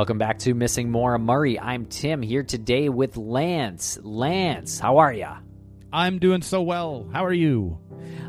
Welcome back to Missing Maura Murray. I'm Tim here today with Lance. Lance, how are ya? I'm doing so well. How are you?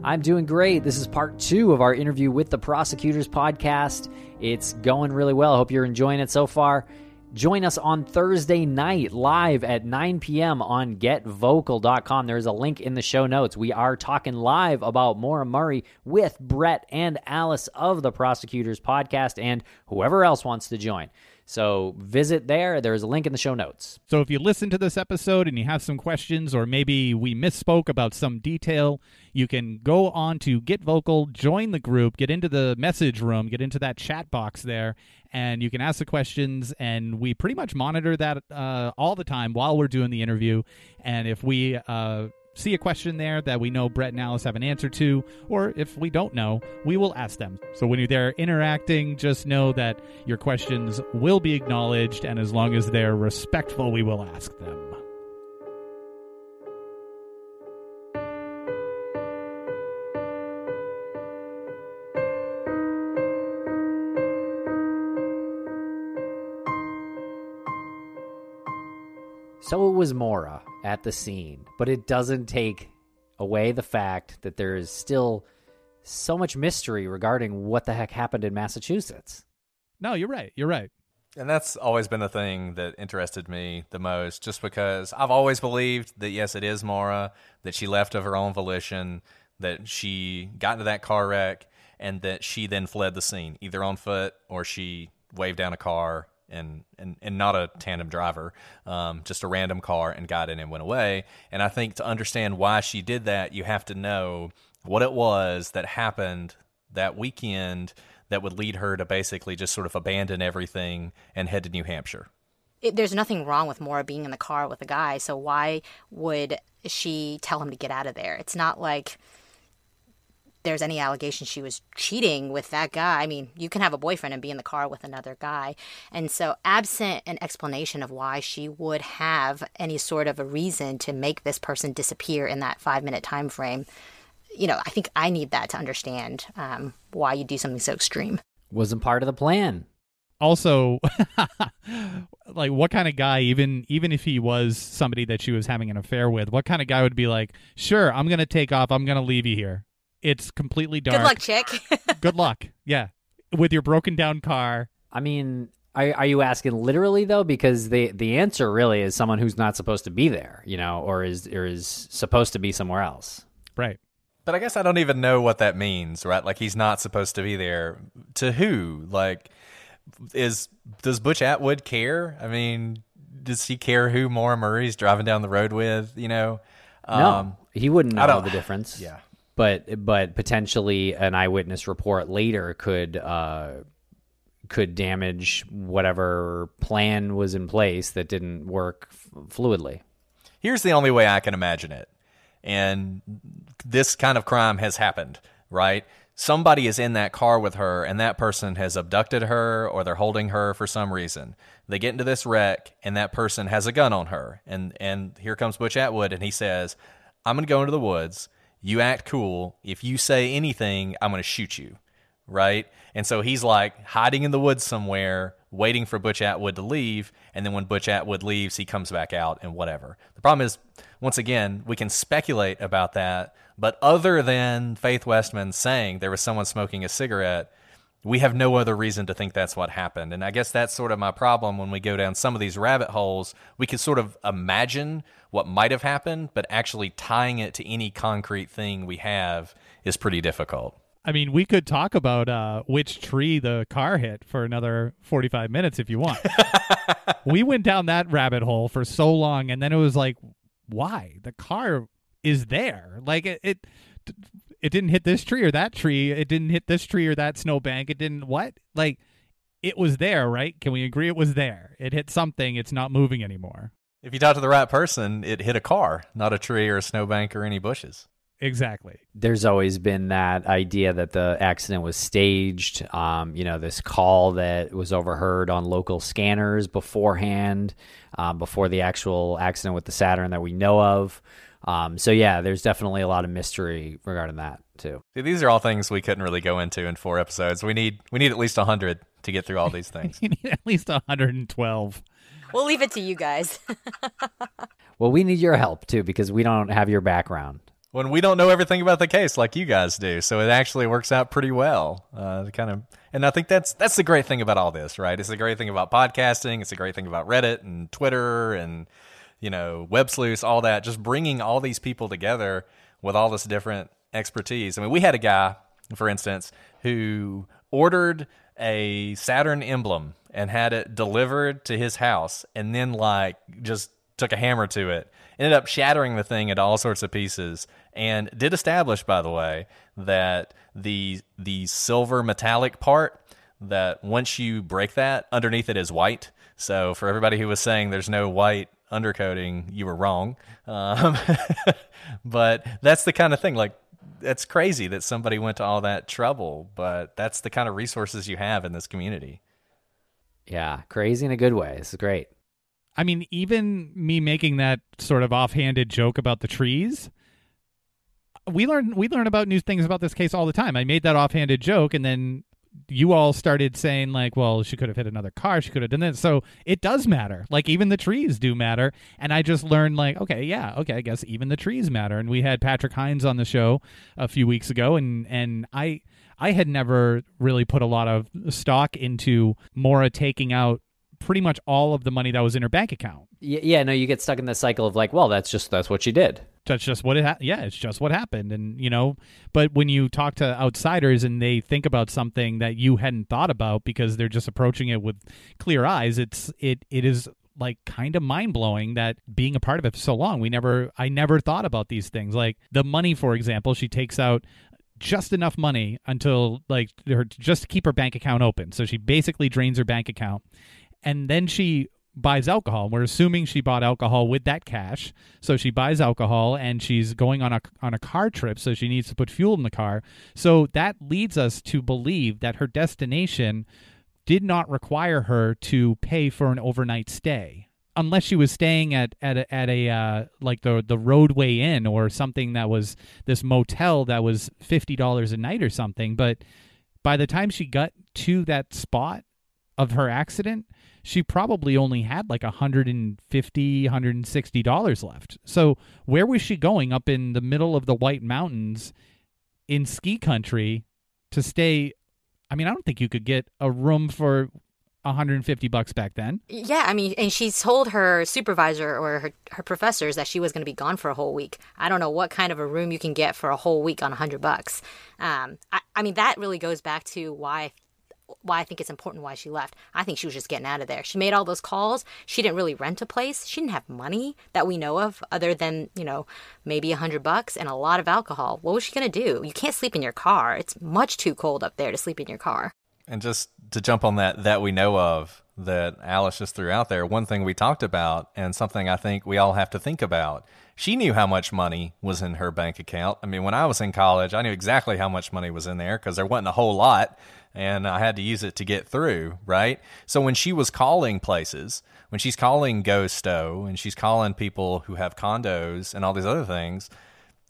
I'm doing great. This is part two of our interview with the Prosecutors podcast. It's going really well. I hope you're enjoying it so far. Join us on Thursday night live at 9 p.m. on getvocal.com. There's a link in the show notes. We are talking live about Maura Murray with Brett and Alice of the Prosecutors podcast and whoever else wants to join. So visit there. There's a link in the show notes. So if you listen to this episode and you have some questions, or maybe we misspoke about some detail, you can go on to Get Vocal, join the group, get into the message room, get into that chat box there, and you can ask the questions. And we pretty much monitor that uh, all the time while we're doing the interview. And if we uh, see a question there that we know Brett and Alice have an answer to, or if we don't know, we will ask them. So when you're there interacting, just know that your questions will be acknowledged, and as long as they're respectful, we will ask them. So it was Maura at the scene, but it doesn't take away the fact that there is still so much mystery regarding what the heck happened in Massachusetts. No, you're right. You're right. And that's always been the thing that interested me the most, just because I've always believed that, yes, it is Maura, that she left of her own volition, that she got into that car wreck, and that she then fled the scene, either on foot or she waved down a car and and, and not a tandem driver, um, just a random car and got in and went away. And I think to understand why she did that, you have to know what it was that happened that weekend that would lead her to basically just sort of abandon everything and head to New Hampshire. It, there's nothing wrong with Maura being in the car with a guy, so why would she tell him to get out of there? It's not like there's any allegation she was cheating with that guy. I mean, you can have a boyfriend and be in the car with another guy. And so, absent an explanation of why she would have any sort of a reason to make this person disappear in that five minute time frame, you know, I think I need that to understand um, why you do something so extreme. Wasn't part of the plan. Also, like what kind of guy even even if he was somebody that she was having an affair with, what kind of guy would be like, "Sure, I'm going to take off. I'm going to leave you here." It's completely dark. Good luck, chick. Good luck. Yeah. With your broken down car. I mean, are, are you asking literally though? Because the the answer really is someone who's not supposed to be there, you know, or is or is supposed to be somewhere else. Right. But I guess I don't even know what that means, right? Like he's not supposed to be there. To who? Like is does Butch Atwood care? I mean, does he care who Maura Murray's driving down the road with? You know, um, no, he wouldn't know the difference. Yeah, but but potentially an eyewitness report later could uh, could damage whatever plan was in place that didn't work f- fluidly. Here's the only way I can imagine it, and this kind of crime has happened, right? somebody is in that car with her and that person has abducted her or they're holding her for some reason. They get into this wreck and that person has a gun on her. And and here comes Butch Atwood and he says, "I'm going to go into the woods. You act cool. If you say anything, I'm going to shoot you." Right? And so he's like hiding in the woods somewhere, waiting for Butch Atwood to leave, and then when Butch Atwood leaves, he comes back out and whatever. The problem is once again, we can speculate about that, but other than Faith Westman saying there was someone smoking a cigarette, we have no other reason to think that's what happened. And I guess that's sort of my problem when we go down some of these rabbit holes. We can sort of imagine what might have happened, but actually tying it to any concrete thing we have is pretty difficult. I mean, we could talk about uh, which tree the car hit for another 45 minutes if you want. we went down that rabbit hole for so long, and then it was like, why the car is there like it, it it didn't hit this tree or that tree it didn't hit this tree or that snowbank it didn't what like it was there right can we agree it was there it hit something it's not moving anymore if you talk to the right person it hit a car not a tree or a snowbank or any bushes Exactly. There's always been that idea that the accident was staged. Um, you know, this call that was overheard on local scanners beforehand, um, before the actual accident with the Saturn that we know of. Um, so yeah, there's definitely a lot of mystery regarding that too. See, these are all things we couldn't really go into in four episodes. We need we need at least hundred to get through all these things. you need at least 112. We'll leave it to you guys. well, we need your help too because we don't have your background when we don't know everything about the case like you guys do. So it actually works out pretty well. Uh, kind of, and I think that's that's the great thing about all this, right? It's the great thing about podcasting. It's a great thing about Reddit and Twitter and you know Websleuths, all that. Just bringing all these people together with all this different expertise. I mean, we had a guy, for instance, who ordered a Saturn emblem and had it delivered to his house, and then like just took a hammer to it ended up shattering the thing into all sorts of pieces and did establish by the way that the the silver metallic part that once you break that underneath it is white so for everybody who was saying there's no white undercoating you were wrong. Um, but that's the kind of thing like that's crazy that somebody went to all that trouble but that's the kind of resources you have in this community. Yeah crazy in a good way. This is great. I mean, even me making that sort of offhanded joke about the trees, we learn we learn about new things about this case all the time. I made that offhanded joke, and then you all started saying like, "Well, she could have hit another car. She could have done this." So it does matter. Like even the trees do matter. And I just learned like, okay, yeah, okay, I guess even the trees matter. And we had Patrick Hines on the show a few weeks ago, and and I I had never really put a lot of stock into Maura taking out pretty much all of the money that was in her bank account. Yeah, yeah, no, you get stuck in the cycle of like, well, that's just that's what she did. That's just what it. Ha- yeah, it's just what happened, and you know. But when you talk to outsiders and they think about something that you hadn't thought about because they're just approaching it with clear eyes, it's it it is like kind of mind blowing that being a part of it for so long, we never, I never thought about these things. Like the money, for example, she takes out just enough money until like her just to keep her bank account open. So she basically drains her bank account and then she buys alcohol. We're assuming she bought alcohol with that cash. So she buys alcohol and she's going on a on a car trip so she needs to put fuel in the car. So that leads us to believe that her destination did not require her to pay for an overnight stay unless she was staying at at a, at a uh, like the the Rodeway Inn or something that was this motel that was $50 a night or something but by the time she got to that spot of her accident she probably only had like 150 160 dollars left so where was she going up in the middle of the white mountains in ski country to stay i mean i don't think you could get a room for 150 bucks back then Yeah, I mean, and she told her supervisor or her, her professors that she was going to be gone for a whole week. I don't know what kind of a room you can get for a whole week on a hundred bucks. Um, I, I mean, that really goes back to why why I think it's important why she left. I think she was just getting out of there. She made all those calls. She didn't really rent a place. She didn't have money that we know of, other than you know maybe a hundred bucks and a lot of alcohol. What was she gonna do? You can't sleep in your car. It's much too cold up there to sleep in your car. And just to jump on that, that we know of that Alice just threw out there, one thing we talked about and something I think we all have to think about. She knew how much money was in her bank account. I mean, when I was in college, I knew exactly how much money was in there because there wasn't a whole lot and I had to use it to get through, right? So when she was calling places, when she's calling Ghosto and she's calling people who have condos and all these other things,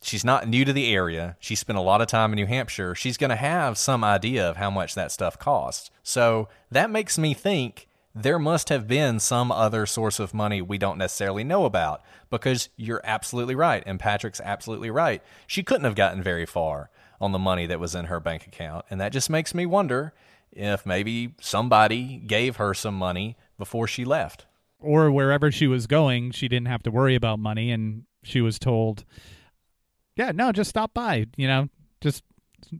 she's not new to the area. She spent a lot of time in New Hampshire. She's going to have some idea of how much that stuff costs. So that makes me think there must have been some other source of money we don't necessarily know about because you're absolutely right. And Patrick's absolutely right. She couldn't have gotten very far on the money that was in her bank account. And that just makes me wonder if maybe somebody gave her some money before she left. or wherever she was going she didn't have to worry about money and she was told yeah no just stop by you know just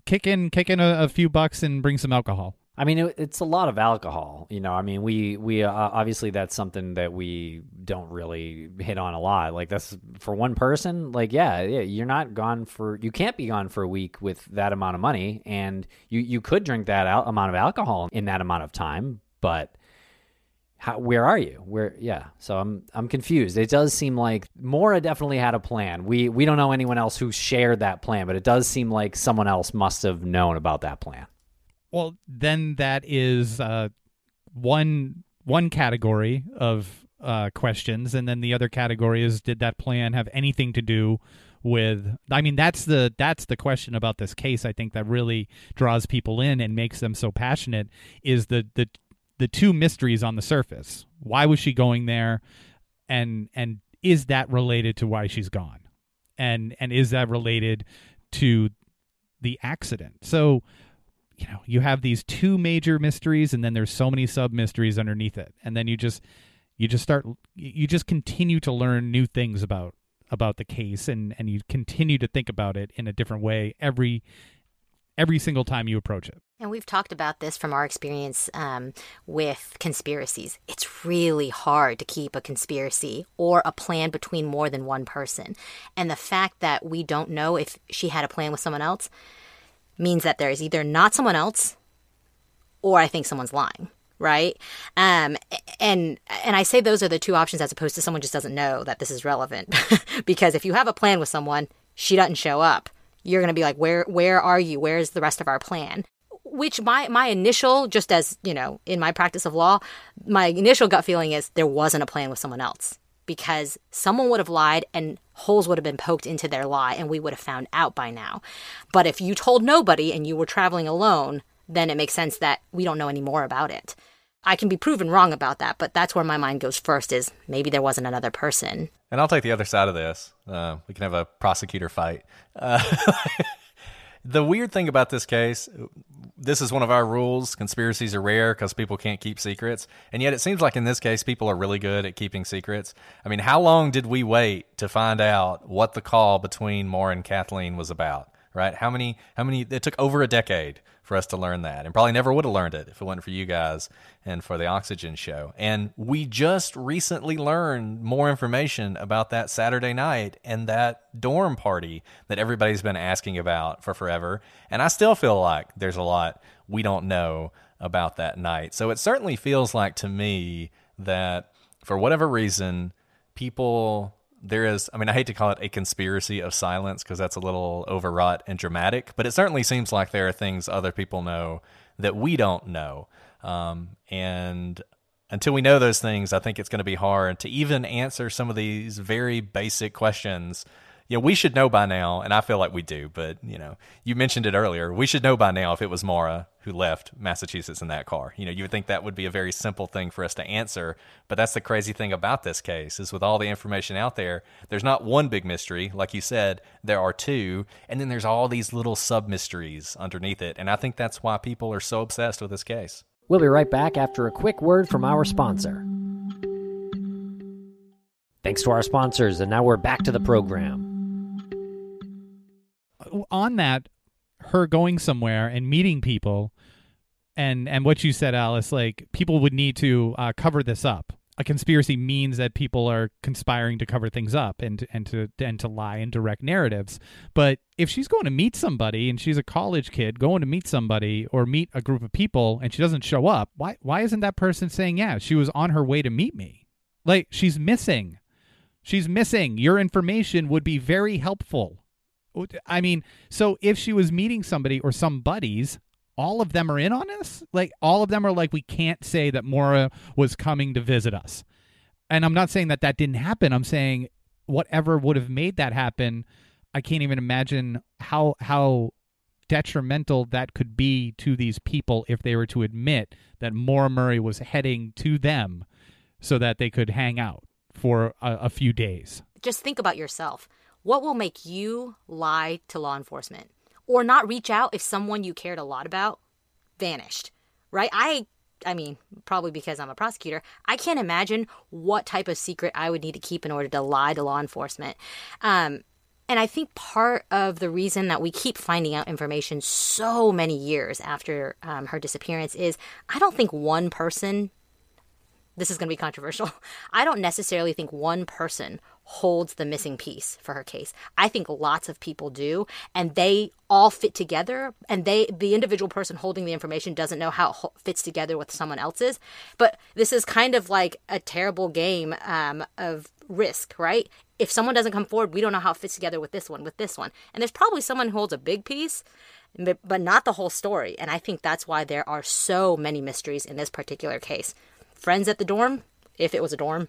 kick in kick in a, a few bucks and bring some alcohol I mean, it, it's a lot of alcohol. You know, I mean, we we uh, obviously that's something that we don't really hit on a lot. Like that's for one person. Like, yeah, yeah, you're not gone for. You can't be gone for a week with that amount of money, and you you could drink that al- amount of alcohol in that amount of time, but. How, where are you? Where? Yeah. So I'm I'm confused. It does seem like Maura definitely had a plan. We we don't know anyone else who shared that plan, but it does seem like someone else must have known about that plan. Well then that is uh, one one category of uh, questions and then the other category is did that plan have anything to do with i mean that's the that's the question about this case i think that really draws people in and makes them so passionate is the the the two mysteries on the surface. Why was she going there? And and is that related to why she's gone? And and is that related to the accident? So you know you have these two major mysteries and then there's so many sub mysteries underneath it and then you just you just start you just continue to learn new things about about the case and and you continue to think about it in a different way every every single time you approach it And we've talked about this from our experience um, with conspiracies. It's really hard to keep a conspiracy or a plan between more than one person. And the fact that we don't know if she had a plan with someone else means that there is either not someone else or I think someone's lying. Right, um, and and I say those are the two options as opposed to someone just doesn't know that this is relevant, because if you have a plan with someone, she doesn't show up, you're gonna be like, where where are you? Where's the rest of our plan? which my my initial just as you know in my practice of law my initial gut feeling is there wasn't a plan with someone else because someone would have lied and holes would have been poked into their lie and we would have found out by now but if you told nobody and you were traveling alone then it makes sense that we don't know any more about it i can be proven wrong about that but that's where my mind goes first is maybe there wasn't another person And I'll take the other side of this. Uh, we can have a prosecutor fight. Uh, the weird thing about this case, this is one of our rules. Conspiracies are rare because people can't keep secrets. And yet it seems like in this case, people are really good at keeping secrets. I mean, how long did we wait to find out what the call between Maura and Kathleen was about? Right? How many, how many, it took over a decade for us to learn that and probably never would have learned it if it wasn't for you guys and for the Oxygen show. And we just recently learned more information about that Saturday night and that dorm party that everybody's been asking about for forever. And I still feel like there's a lot we don't know about that night. So it certainly feels like to me that for whatever reason, people there is I mean I hate to call it a conspiracy of silence because that's a little overwrought and dramatic, but it certainly seems like there are things other people know that we don't know. Um, and until we know those things, I think it's going to be hard to even answer some of these very basic questions know, we should know by now, and I feel like we do, but you know, you mentioned it earlier. We should know by now if it was Maura who left Massachusetts in that car. You know, you would think that would be a very simple thing for us to answer, but that's the crazy thing about this case is with all the information out there, there's not one big mystery, like you said, there are two, and then there's all these little sub mysteries underneath it, and I think that's why people are so obsessed with this case. We'll be right back after a quick word from our sponsor. Thanks to our sponsors, and now we're back to the program on that, her going somewhere and meeting people, and and what you said, Alice, like people would need to uh, cover this up. A conspiracy means that people are conspiring to cover things up and and to and to lie and direct narratives. But if she's going to meet somebody and she's a college kid going to meet somebody or meet a group of people and she doesn't show up, why why isn't that person saying, "Yeah, she was on her way to meet me"? Like she's missing. She's missing. Your information would be very helpful. I mean, so if she was meeting somebody or some buddies, all of them are in on this? Like, all of them are like, we can't say that Maura was coming to visit us. And I'm not saying that that didn't happen. I'm saying whatever would have made that happen, I can't even imagine how how detrimental that could be to these people if they were to admit that Maura Murray was heading to them so that they could hang out for a, a few days. Just think about yourself. What will make you lie to law enforcement or not reach out if someone you cared a lot about vanished? Right? I I mean, probably because I'm a prosecutor, I can't imagine what type of secret I would need to keep in order to lie to law enforcement. Um, and I think part of the reason that we keep finding out information so many years after um, her disappearance is I don't think one person, this is going to be controversial, I don't necessarily think one person holds the missing piece for her case. I think lots of people do, and they all fit together. And they, the individual person holding the information, doesn't know how it fits together with someone else's. But this is kind of like a terrible game um, of risk, right? If someone doesn't come forward, we don't know how it fits together with this one, with this one. And there's probably someone who holds a big piece, but not the whole story. And I think that's why there are so many mysteries in this particular case. Friends at the dorm, if it was a dorm,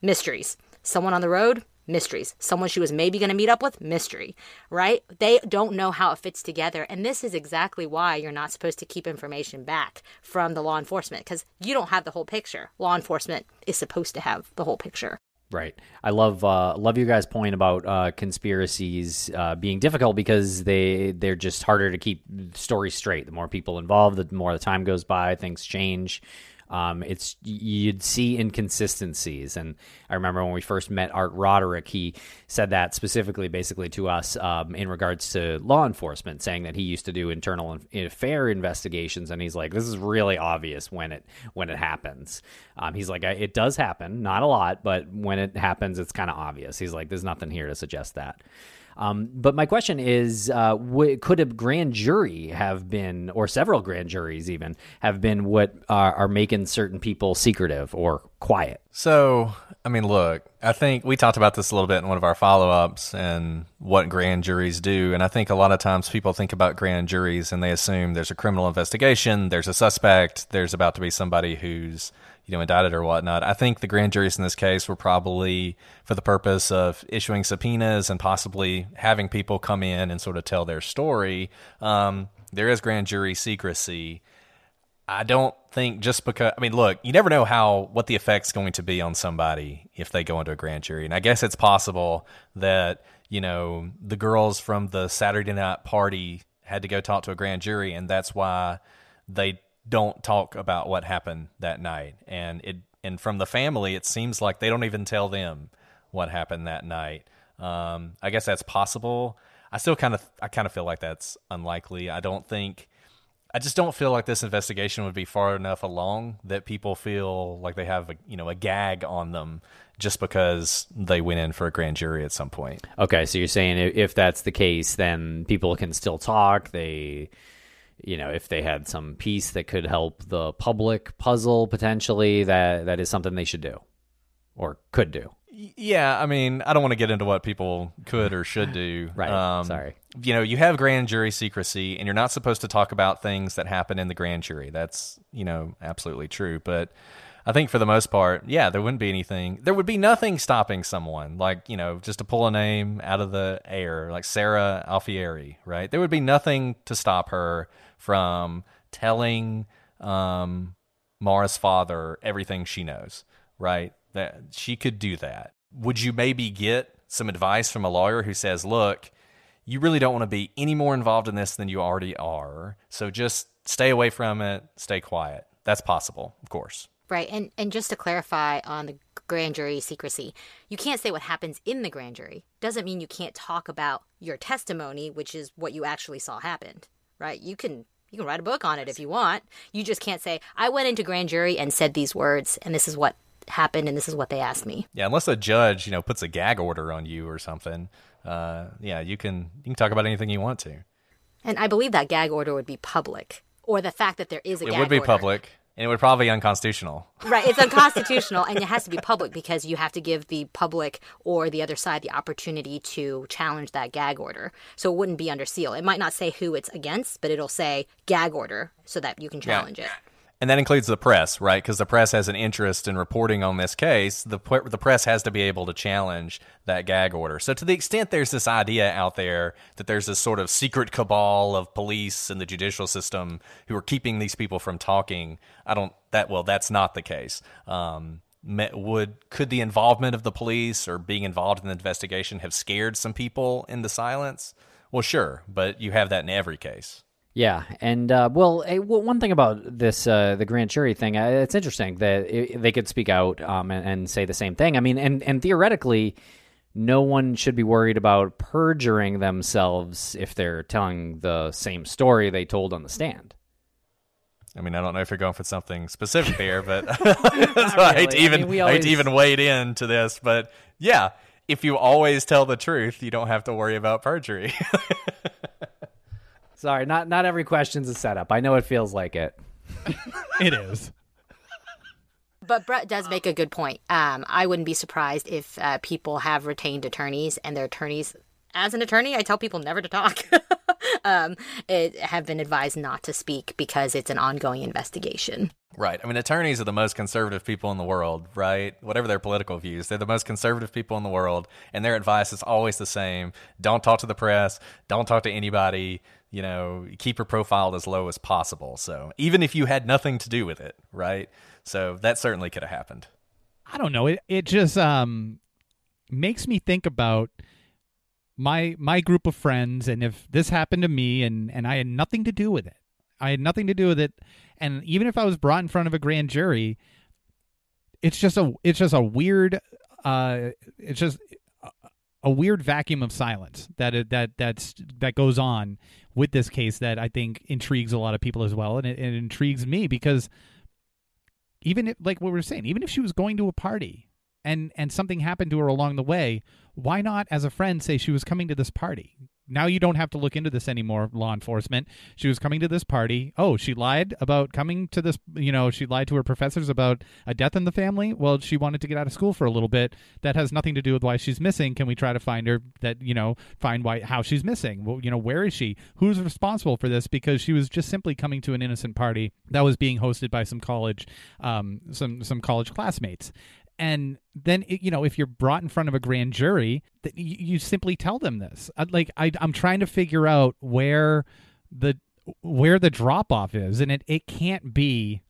mysteries. Someone on the road, mysteries. Someone she was maybe going to meet up with, mystery, right? They don't know how it fits together. And this is exactly why you're not supposed to keep information back from the law enforcement because you don't have the whole picture. Law enforcement is supposed to have the whole picture. Right. I love uh, love you guys' point about uh, conspiracies uh, being difficult because they they're just harder to keep stories straight. The more people involved, the more the time goes by, things change. Um, it's you'd see inconsistencies, and I remember when we first met Art Roderick, he said that specifically, basically to us um, in regards to law enforcement, saying that he used to do internal affair investigations, and he's like, this is really obvious when it when it happens. Um, he's like, it does happen, not a lot, but when it happens, it's kind of obvious. He's like, there's nothing here to suggest that. Um, but my question is, uh, w- could a grand jury have been, or several grand juries even, have been what are, are making certain people secretive or quiet? So, I mean, look, I think we talked about this a little bit in one of our follow ups and what grand juries do. And I think a lot of times people think about grand juries and they assume there's a criminal investigation, there's a suspect, there's about to be somebody who's you know, indicted or whatnot. I think the grand juries in this case were probably for the purpose of issuing subpoenas and possibly having people come in and sort of tell their story. Um, there is grand jury secrecy. I don't think just because I mean, look, you never know how what the effect's going to be on somebody if they go into a grand jury, and I guess it's possible that you know the girls from the Saturday night party had to go talk to a grand jury, and that's why they don't talk about what happened that night. And it and from the family, it seems like they don't even tell them what happened that night. Um, I guess that's possible. I still kind of I kind of feel like that's unlikely. I don't think I just don't feel like this investigation would be far enough along that people feel like they have a you know a gag on them just because they went in for a grand jury at some point. Okay, so you're saying if that's the case, then people can still talk. They you know, if they had some piece that could help the public puzzle potentially, that that is something they should do. or could do. Yeah, I mean, I don't want to get into what people could or should do. Right, Um, sorry. You know, you have grand jury secrecy, and you're not supposed to talk about things that happen in the grand jury. That's you know absolutely true. But I think for the most part, yeah, there wouldn't be anything. There would be nothing stopping someone, like you know, just to pull a name out of the air, like Sarah Alfieri, right? There would be nothing to stop her from telling um, Maura's father everything she knows, right? That she could do that. Would you maybe get some advice from a lawyer who says, "Look, you really don't want to be any more involved in this than you already are, so just stay away from it, stay quiet." That's possible, of course. Right. And and just to clarify on the grand jury secrecy, you can't say what happens in the grand jury. Doesn't mean you can't talk about your testimony, which is what you actually saw happened. Right? You can you can write a book on it if you want. You just can't say I went into grand jury and said these words and this is what happened and this is what they asked me. Yeah, unless a judge, you know, puts a gag order on you or something. Uh, yeah, you can you can talk about anything you want to. And I believe that gag order would be public or the fact that there is a gag. It would be order. public, and it would probably be unconstitutional. Right, it's unconstitutional and it has to be public because you have to give the public or the other side the opportunity to challenge that gag order. So it wouldn't be under seal. It might not say who it's against, but it'll say gag order so that you can challenge it. And that includes the press, right? Because the press has an interest in reporting on this case. The the press has to be able to challenge that gag order. So to the extent there's this idea out there that there's this sort of secret cabal of police and the judicial system who are keeping these people from talking, I don't that well that's not the case. Um, would could the involvement of the police or being involved in the investigation have scared some people into silence? Well, sure, but you have that in every case. Yeah, and uh, well, well, one thing about this, uh, the grand jury thing, uh, it's interesting that it, they could speak out um, and, and say the same thing. I mean, and and theoretically, no one should be worried about perjuring themselves if they're telling the same story they told on the stand. I mean, I don't know if you're going for something specific there, but so I hate to really. I even mean, we I hate to always- even wade into this, but yeah, if you always tell the truth, you don't have to worry about perjury. Sorry, not not every question's a setup. I know it feels like it. It is. But Brett does make a good point. Um, I wouldn't be surprised if uh, people have retained attorneys and their attorneys, as an attorney, I tell people never to talk. um, it, have been advised not to speak because it's an ongoing investigation. right. I mean, attorneys are the most conservative people in the world, right? Whatever their political views, they're the most conservative people in the world, and their advice is always the same: don't talk to the press, don't talk to anybody. You know, keep your profile as low as possible. So even if you had nothing to do with it, right? So that certainly could have happened. I don't know. It it just um makes me think about my my group of friends and if this happened to me and and I had nothing to do with it. I had nothing to do with it and even if I was brought in front of a grand jury it's just a it's just a weird uh it's just a, weird vacuum of silence that that that's that goes on with this case that I think intrigues a lot of people as well. And it, it intrigues me because even if like what we were saying even if she was going to a party and and something happened to her along the way why not as a friend say she was coming to this party now you don't have to look into this anymore law enforcement. She was coming to this party. Oh she lied about coming to this you know she lied to her professors about a death in the family? Well she wanted to get out of school for a little bit. That has nothing to do with why she's missing. Can we try to find her that you know find why how she's missing? Well you know where is she? Who's responsible for this? Because she was just simply coming to an innocent party that was being hosted by some college um some some college classmates and then you know if you're brought in front of a grand jury that you, simply tell them this. I- like I, i'm trying to figure out where the where the drop off is and it, it can't be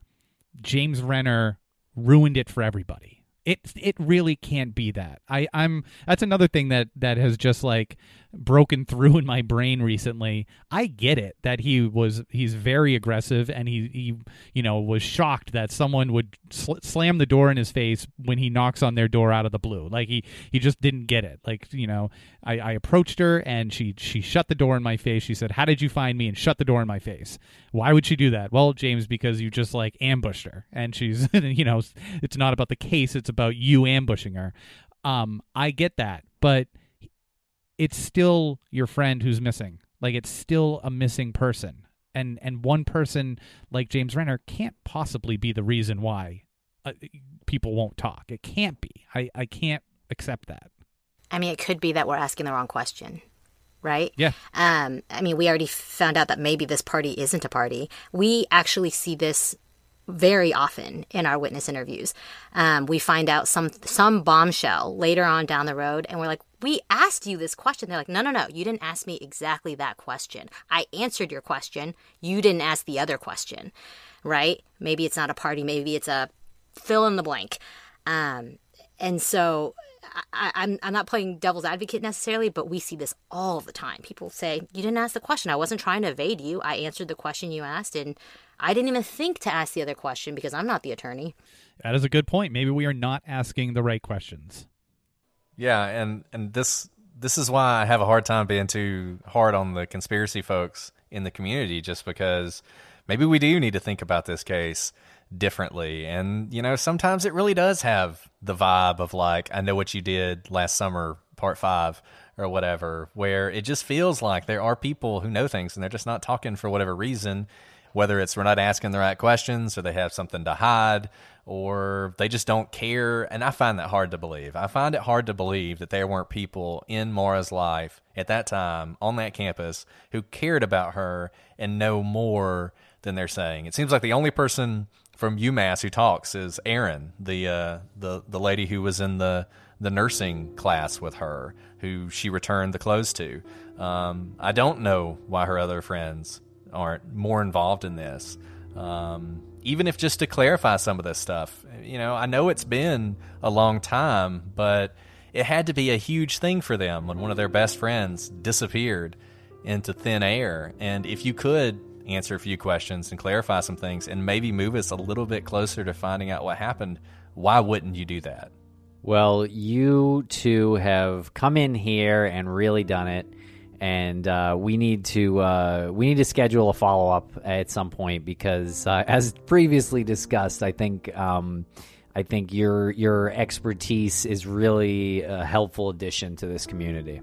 james renner ruined it for everybody it it really can't be that. I i'm that's another thing that that has just like broken through in my brain recently. I get it that he was he's very aggressive and he he you know was shocked that someone would sl- slam the door in his face when he knocks on their door out of the blue. Like he he just didn't get it. Like you know i i approached her and she she shut the door in my face. She said how did you find me? and shut the door in my face. Why would she do that? Well james because you just like ambushed her and she's you know it's not about the case it's about you ambushing her um i get that but it's still your friend who's missing. Like it's still a missing person. And and one person like James Renner can't possibly be the reason why uh, people won't talk. It can't be. I, I can't accept that. I mean, it could be that we're asking the wrong question, right? Yeah. Um, I mean, we already found out that maybe this party isn't a party. We actually see this very often in our witness interviews. Um, we find out some some bombshell later on down the road, and we're like, "We asked you this question." They're like, "No, no, no, you didn't ask me exactly that question. I answered your question. You didn't ask the other question, right? Maybe it's not a party. Maybe it's a fill in the blank." Um, and so I, I'm I'm not playing devil's advocate necessarily, but we see this all the time. People say, "You didn't ask the question. I wasn't trying to evade you. I answered the question you asked, and I didn't even think to ask the other question because I'm not the attorney." That is a good point. Maybe we are not asking the right questions. Yeah, and and this this is why I have a hard time being too hard on the conspiracy folks in the community, just because maybe we do need to think about this case differently. And you know, sometimes it really does have the vibe of like, I know what you did last summer, part five or whatever, where it just feels like there are people who know things and they're just not talking for whatever reason. Whether it's we're not asking the right questions or they have something to hide or they just don't care. And I find that hard to believe. I find it hard to believe that there weren't people in Maura's life at that time on that campus who cared about her and know more than they're saying. It seems like the only person from UMass who talks is Erin, the uh, the the lady who was in the the nursing class with her, who she returned the clothes to. Um, I don't know why her other friends aren't more involved in this. Um, even if just to clarify some of this stuff, you know, I know it's been a long time, but it had to be a huge thing for them when one of their best friends disappeared into thin air. And if you could answer a few questions and clarify some things and maybe move us a little bit closer to finding out what happened, why wouldn't you do that? Well, you two have come in here and really done it, and uh, we need to uh, we need to schedule a follow up at some point because, uh, as previously discussed, I think um, I think your your expertise is really a helpful addition to this community.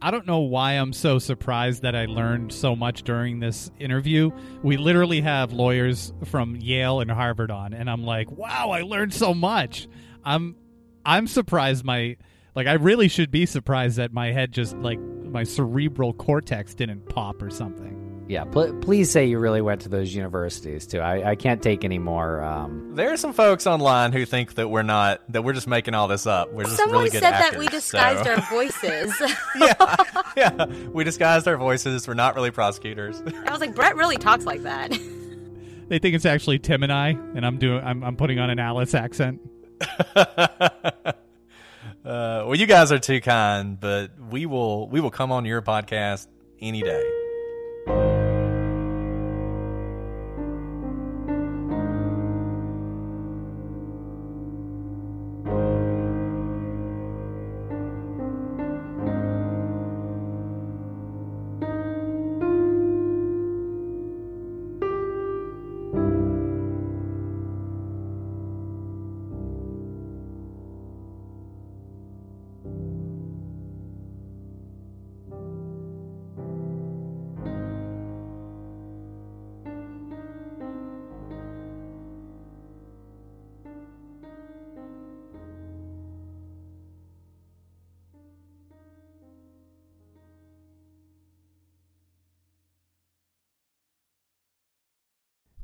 I don't know why I'm so surprised that I learned so much during this interview. We literally have lawyers from Yale and Harvard on, and I'm like, wow, I learned so much. I'm I'm surprised my like I really should be surprised that my head just like my cerebral cortex didn't pop or something. Yeah, pl- please say you really went to those universities too. I, I can't take any more. Um... There are some folks online who think that we're not that we're just making all this up. We're just Someone really good said actors, that we disguised so- our voices. yeah, yeah. We disguised our voices. We're not really prosecutors. I was like, Brett really talks like that. They think it's actually Tim and I, and I'm doing I'm, I'm putting on an Alice accent. Uh, well, you guys are too kind, but we will we will come on your podcast any day.